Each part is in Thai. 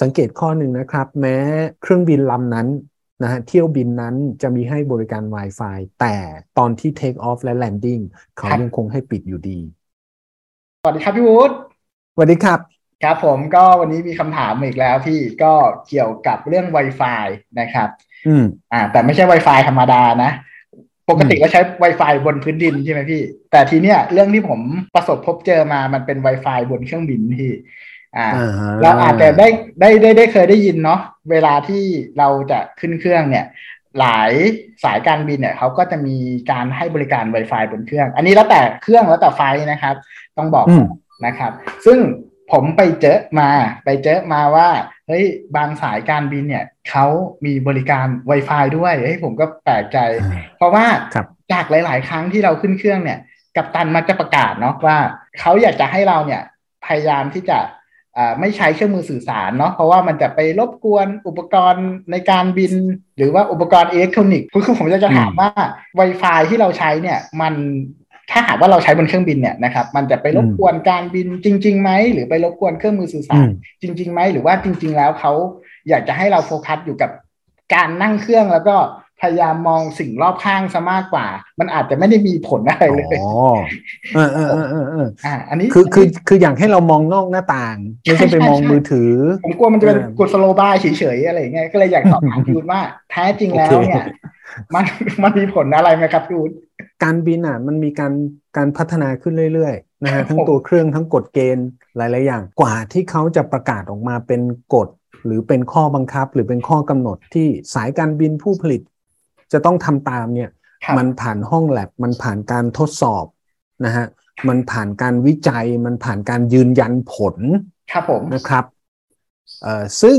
สังเกตข้อหนึ่งนะครับ แม้เครื่องบินลำนั้นนะฮะเที่ยวบินนั้นจะมีให้บริการ Wi-Fi แต่ตอนที่ Take Off และ Landing เขายังคงให้ปิดอยู่ดี สวัสดีครับพี่วูดสวัสดีครับ ครับผมก็วันนี้มีคำถามอีกแล้วพี่ก็เกี่ยวกับเรื่อง Wi-Fi นะครับ อืมอ่า แต่ไม่ใช่ Wi-Fi ธรรมดานะ ปกติเราใช้ Wi-Fi บนพื้นดินใช่ไหมพี่ แต่ทีเนี้ยเรื่องที่ผมประสบพบเจอมามันเป็น Wi-Fi บนเครื่องบินพี่ อ่าเราอาจจะได้ได้ได้ได้เคยได้ยินเนาะเวลาที่เราจะขึ้นเครื่องเนี่ย หลายสายการบินเนี่ยเขาก็จะมีการให้บริการ Wi-Fi บนเครื่อง อันนี้แล้วแต่เครื่องแล้วแต่ไฟนะครับ ต้องบอกนะครับ ซึ่งผมไปเจอมาไปเจอมาว่าเฮ้ยบางสายการบินเนี่ยเขามีบริการ Wi-Fi ด้วยเฮ้ยผมก็แปลกใจ เพราะว่าจากหลาย ๆ ครั้งที่เราขึ้นเครื่องเนี่ย กัปตันมักจะประกาศเนาะว่าเขาอยากจะให้เราเนี่ยพยายามที่จะ ไม่ใช้เครื่องมือสื่อสารเนาะเพราะว่ามันจะไปรบกวนอุปกรณ์ในการบิน หรือว่าอุปกรณ์อิเล็กทรอนิกส์คือผมจะจะถามว่า Wi-Fi ที่เราใช้เนี่ยมันถ้าหากว่าเราใช้บนเครื่องบินเนี่ยนะครับมันจะไปรบกวนการบินจริงๆไหมหรือไปรบกวนเครื่องมือสื่อสารจริงๆไหมหรือว่าจริง ๆ แล้วเขาอยากจะให้เราโฟกัสอยู่กับการนั่งเครื่องแล้วก็ พยายามมองสิ่งรอบข้างซะมากกว่า มันอาจจะไม่ได้มีผลอะไรเลยอ๋อเออเออเออเอออ่า อันนี้คือคือคืออยากให้เรามองนอกหน้าต่าง ไม่ใช่ไปมองมือถือ ผมกลัวมันจะเป็นกดสโลบายเฉยๆอะไรเงี้ยก็เลยอยากสอบถามพี่วุฒิว่าแท้จริงแล้วเนี่ย มันมันมีผลอะไรไหมครับพี่วุฒิการบินอะมันมีการการพัฒนาขึ้นเรื่อยๆนะฮะทั้งตัวเครื่องทั้งกฎเกณฑ์หลายๆอย่างกว่าที่เขาจะประกาศออกมาเป็นกฎหรือเป็นข้อบังคับหรือเป็นข้อกำหนดที่สายการบินผู้ผลิต จะต้องทำตามเนี่ยมันผ่านห้องแลบมันผ่านการทดสอบนะฮะมันผ่านการวิจัยมันผ่านการยืนยันผลครับผมนะครับเอ่อซึ่ง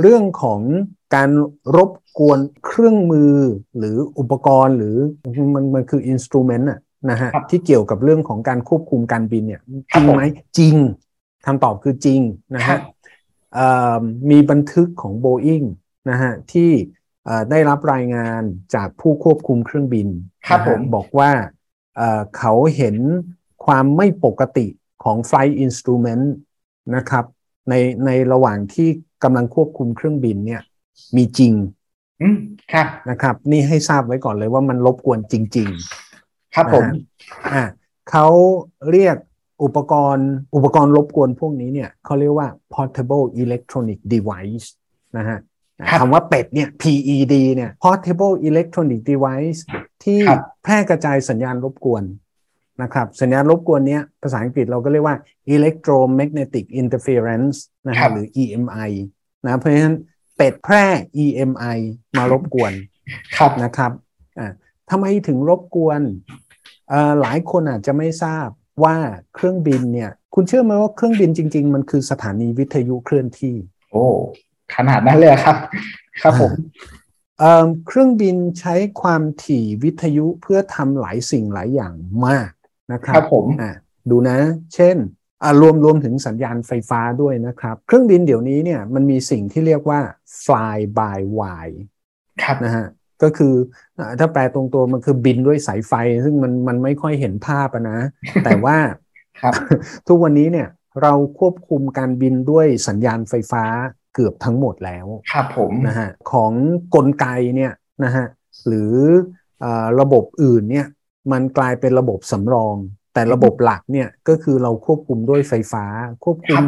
เรื่องของการรบกวนเครื่องมือหรืออุปกรณ์หรือมันมันคืออินสตูเมนต์นะฮะที่เกี่ยวกับเรื่องของการควบคุมการบินเนี่ยจริงไหมจริงคำตอบคือจริงนะฮะมีบันทึกของ Boeing นะฮะที่ ได้รับรายงานจากผู้ควบคุมเครื่องบินครับผมบอกว่าเขาเห็นความไม่ปกติของ flight instrument นะครับ ในในระหว่างที่กำลังควบคุมเครื่องบินเนี่ย มีจริงครับนะครับ นี่ให้ทราบไว้ก่อนเลยว่ามันรบกวนจริง ๆ ครับผมอ่าเขาเรียกอุปกรณ์ อุปกรณ์รบกวนพวกนี้เนี่ยเขาเรียกว่า portable electronic device นะฮะ คำว่าเป็ดเนี่ย PED เนี่ย Portable Electronic Device ที่แพร่กระจายสัญญาณรบกวนนะครับสัญญาณรบกวนเนี้ยภาษาอังกฤษเราก็เรียกว่า Electromagnetic Interference นะครับหรือ EMI นะเพราะฉะนั้นเป็ดแพร่ EMI มารบกวนครับนะครับอ่าทำไมถึงรบกวนหลายคนอาจจะไม่ทราบว่าเครื่องบินเนี่ย คุณเชื่อไหมว่าเครื่องบินจริง ๆ มันคือสถานีวิทยุเคลื่อนที่ โอ้ ขนาดนั้นเลยครับ ครับผมเครื่องบินใช้ความถี่วิทยุเพื่อทำหลายสิ่งหลายอย่างมากนะครับครับผมดูนะ เช่นรวมรวมถึงสัญญาณไฟฟ้าด้วยนะครับ เครื่องบินเดี๋ยวนี้เนี่ยมันมีสิ่งที่เรียกว่า fly by wire ครับนะฮะก็คือถ้าแปลตรงตัวมันคือบินด้วยสายไฟ ซึ่งมันมันไม่ค่อยเห็นภาพนะ แต่ว่าทุกวันนี้เนี่ยเราควบคุมการบินด้วยสัญญาณไฟฟ้า เกือบทั้งหมดแล้วครับผมนะฮะของกลไกเนี่ยนะฮะหรืออระบบอื่นเนี่ยมันกลายเป็นระบบสำรอง แต่ระบบหลักเนี่ยก็คือเราควบคุมด้วยไฟฟ้า ควบคุม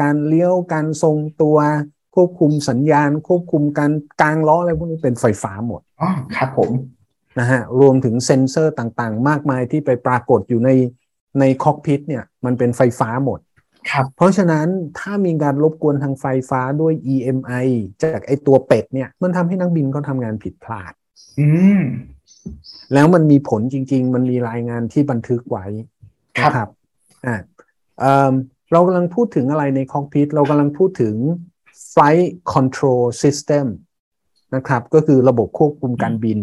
การเลี้ยวการทรงตัวควบคุมสัญญาณ ควบคุมการกลางล้ออะไรพวกนี้เป็นไฟฟ้าหมดอ๋อครับผมนะฮะรวมถึงเซ็นเซอร์ต่างๆ มากมายที่ไปปรากฏอยู่ในในคอกพิทเนี่ยมันเป็นไฟฟ้าหมด ครับเพราะฉะนั้นถ้ามีการรบกวนทางไฟฟ้าด้วย EMI จากไอตัวเป็ดเนี่ย มันทำให้นักบินเขาทำงานผิดพลาด อืมแล้วมันมีผลจริง ๆ มันมีรายงานที่บันทึกไว้นะครับอ่าเรากำลังพูดถึงอะไรใน cockpit เรากำลังพูดถึง flight control system นะครับ ก็คือระบบควบคุมการบิน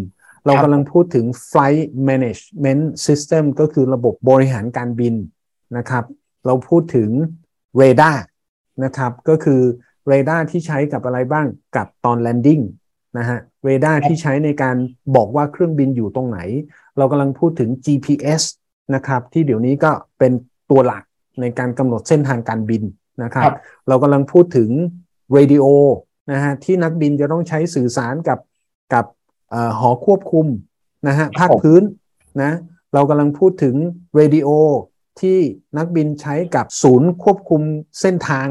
เรากำลังพูดถึง flight management system ก็คือระบบบริหารการบินนะครับ เราพูดถึงเรดาร์นะครับก็คือเรดาร์ที่ใช้กับอะไรบ้างกับตอน landing นะฮะเรดาร์ที่ใช้ในการบอกว่าเครื่องบินอยู่ตรงไหน เรากำลังพูดถึง GPS นะครับที่เดี๋ยวนี้ก็เป็นตัวหลักในการกำหนดเส้นทางการบินนะครับ เรากำลังพูดถึงเรดิโอนะฮะที่นักบินจะต้องใช้สื่อสารกับกับหอควบคุมนะฮะภาคพื้นนะเรากำลังพูดถึงเรดิโอ ที่นักบินใช้กับศูนย์ควบคุมเส้นทาง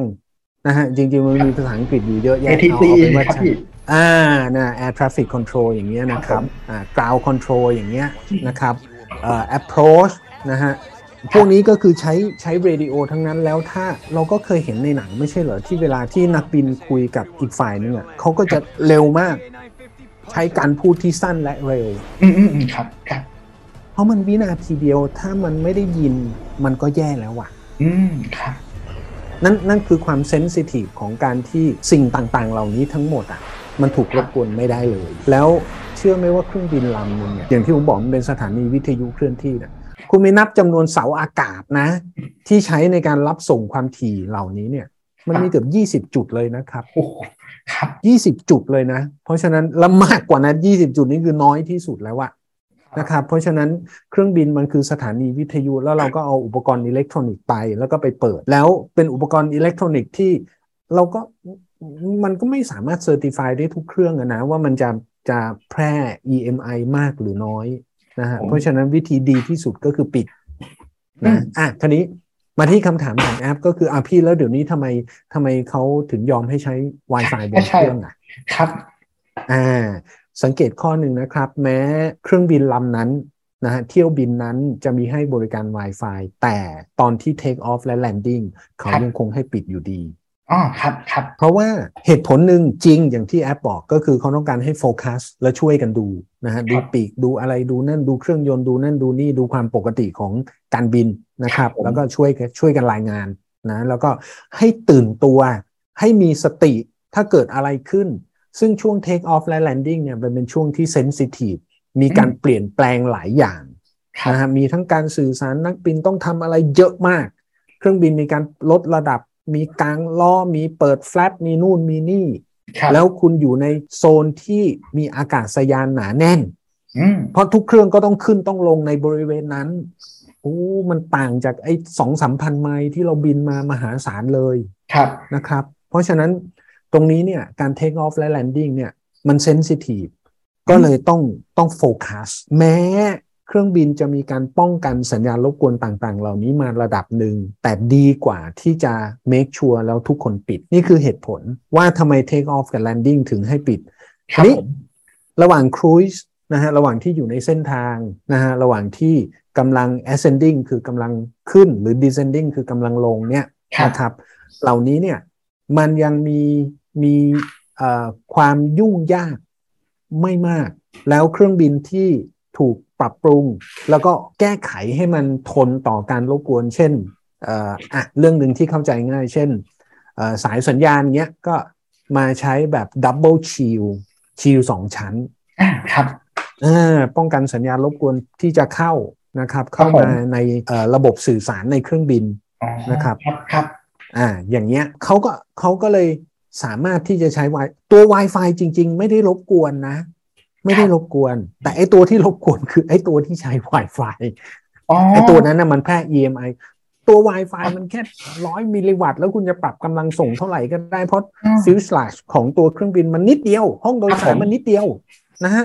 นะฮะจริง ๆ มันมีภาษาอังกฤษอยู่เยอะแยะเอาเป็นว่าใช่อ่านะ air traffic control อย่างเงี้ยนะครับอ่า ground control อย่างเงี้ยนะครับเอ่อ approach นะฮะพวกนี้ก็คือใช้ใช้เรดิโอทั้งนั้นแล้วถ้าเราก็เคยเห็นในหนังไม่ใช่เหรอ ที่เวลาที่นักบินคุยกับอีกฝ่ายนึงอะเขาก็จะเร็วมาก ใช้การพูดที่สั้นและเร็ว อืมอืมครับครับเพ ราะมันวินาทีเดียวถ้ามันไม่ได้ยินมันก็แย่แล้วอะอืมครับนั่นนั่นคือความเซนซิทีฟของการที่สิ่งต่างๆ เหล่านี้ทั้งหมดอะมันถูกรบกวนไม่ได้เลย แล้วเชื่อไหมว่าเครื่องบินลำนึงเนี่ยอย่างที่ผมบอกมันเป็นสถานีวิทยุเคลื่อนที่เนี่ยคุณไม่นับจำนวนเสาอากาศนะ ที่ใช้ในการรับส่งความถี่เหล่านี้เนี่ย มันมีเกือบยี่สิบจุดเลยนะครับครับยี่สิบจุดเลยนะ เพราะฉะนั้นละมากกว่านั้นยี่สิบจุดนี้คือน้อยที่สุดแล้วอะ นะครับเพราะฉะนั้นเครื่องบินมันคือสถานีวิทยุแล้วเราก็เอาอุปกรณ์อิเล็กทรอนิกส์ไป แล้วก็ไปเปิด แล้วเป็นอุปกรณ์อิเล็กทรอนิกส์ที่เราก็มันก็ไม่สามารถ certify ได้ทุกเครื่องนะว่ามันจะจะแพร่ EMI มากหรือน้อยนะฮะเพราะฉะนั้นวิธีดีที่สุดก็คือปิดนะอะทีนี้มาที่คำถามของแอป ก็คืออะพี่แล้วเดี๋ยวนี้ทำไมทำไมเขาถึงยอมให้ใช้ Wi-Fi บนเครื่องอะครับ อ่า สังเกตข้อหนึ่งนะครับ แม้เครื่องบินลำนั้นนะฮะเที่ยวบินนั้นจะมีให้บริการ Wi-Fi แต่ตอนที่ Take off และ Landing เขายังคงให้ปิดอยู่ดีอ๋อครับครับเพราะว่าเหตุผลหนึ่งจริงอย่างที่แอปบอกก็คือเขาต้องการให้โฟกัสและช่วยกันดูนะฮะดูปีกดูอะไรดูนั่นดูเครื่องยนต์ดูนั่นดูนี่ดูความปกติของการบินนะครับ แล้วก็ช่วยช่วยกันรายงานนะแล้วก็ให้ตื่นตัวให้มีสติถ้าเกิดอะไรขึ้น ซึ่งช่วง Take off และ Landing เนี่ยมันเป็นช่วงที่เซนซิทีฟมีการเปลี่ยนแปลงหลายอย่างนะฮะมีทั้งการสื่อสารนักบินต้องทำอะไรเยอะมาก เครื่องบินมีการลดระดับ มีกางล้อ มีเปิด flap มีนู่นมีนี่ แล้วคุณอยู่ในโซนที่มีอากาศยานหนาแน่นเพราะทุกเครื่องก็ต้องขึ้นต้องลงในบริเวณนั้นโอ้มันต่างจากไอ้สองสามพันไมล์ที่เราบินมามหาศาลเลยครับนะครับ เพราะฉะนั้น ตรงนี้เนี่ยการ take off และ landing เนี่ยมันเซนซิทีฟก็เลยต้องต้องโฟกัสแม้เครื่องบินจะมีการป้องกันสัญญาณรบกวนต่างๆ เหล่านี้มาระดับหนึ่ง แต่ดีกว่าที่จะ make sure แล้วทุกคนปิด นี่คือเหตุผลว่าทำไม take off กับ landing ถึงให้ปิดนี้ระหว่าง cruise นะฮะระหว่างที่อยู่ในเส้นทางนะฮะระหว่างที่กำลัง ascending คือกำลังขึ้นหรือ descending คือกำลังลงเนี่ยนะครับเหล่านี้เนี่ย มันยังมีมีความยุ่งยากไม่มาก แล้วเครื่องบินที่ถูกปรับปรุง แล้วก็แก้ไขให้มันทนต่อการรบกวน เช่นอะเรื่องหนึ่งที่เข้าใจง่าย เช่นสายสัญญาณเนี้ยก็มาใช้แบบดับเบิลชิลชิลสองชั้นครับป้องกันสัญญาณรบกวนที่จะเข้านะครับ เข้ามาในระบบสื่อสารในเครื่องบินนะครับครับ อ่า อย่างเงี้ยเขาก็เขาก็เลยสามารถที่จะใช้ไวตัว Wi-Fi จริง ๆ ไม่ได้รบกวนนะ ไม่ได้รบกวน แต่ไอตัวที่รบกวนคือไอตัวที่ใช้ Wi-Fi ไอตัวนั้นนะมันแพร่ EMI ตัว Wi-Fi มันแค่ร้อยมิลลิวัตต์แล้วคุณจะปรับกำลังส่งเท่าไหร่ก็ได้เพราะ fuselage ของตัวเครื่องบินมันนิดเดียว ห้องโดยสารมันนิดเดียวนะฮะ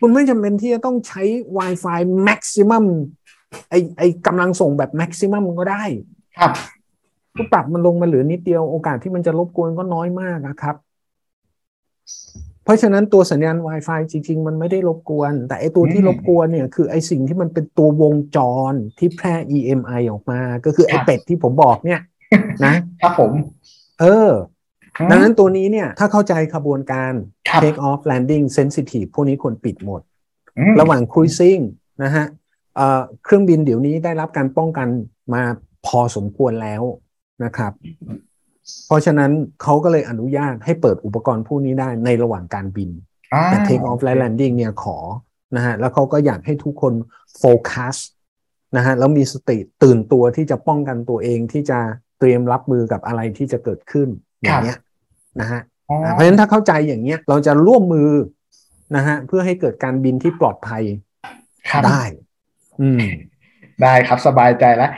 คุณไม่จำเป็นที่จะต้องใช้ Wi-Fi maximum ไอไอกำลังส่งแบบ maximum ก็ได้ ครับ ก็ปรับมันลงมาเหลือนิดเดียวโอกาสที่มันจะรบกวนก็น้อยมากนะครับ เพราะฉะนั้นตัวสัญญาณ Wi-Fi จริง ๆ มันไม่ได้รบกวน แต่ไอตัวที่รบกวนเนี่ย คือไอสิ่งที่มันเป็นตัววงจรที่แพร่ EMI ออกมา ก็คือไอเป็ดที่ผมบอกเนี่ย นะครับผม เออ ดังนั้นตัวนี้เนี่ย ถ้าเข้าใจขบวนการ take off landing sensitive พวกนี้ควรปิดหมด ระหว่าง cruising นะฮะเครื่องบินเดี๋ยวนี้ได้รับการป้องกันมาพอสมควรแล้ว นะครับ เพราะฉะนั้นเขาก็เลยอนุญาตให้เปิดอุปกรณ์พวกนี้ได้ในระหว่างการบิน แต่ take off และ landing เนี่ยขอนะฮะแล้วเขาก็อยากให้ทุกคนโฟกัสนะฮะแล้วมีสติตื่นตัวที่จะป้องกันตัวเองที่จะเตรียมรับมือกับอะไรที่จะเกิดขึ้นอย่างเงี้ยนะฮะเพราะฉะนั้นถ้าเข้าใจอย่างเงี้ยเราจะร่วมมือนะฮะเพื่อให้เกิดการบินที่ปลอดภัยได้ อืมได้ครับสบายใจแล้ว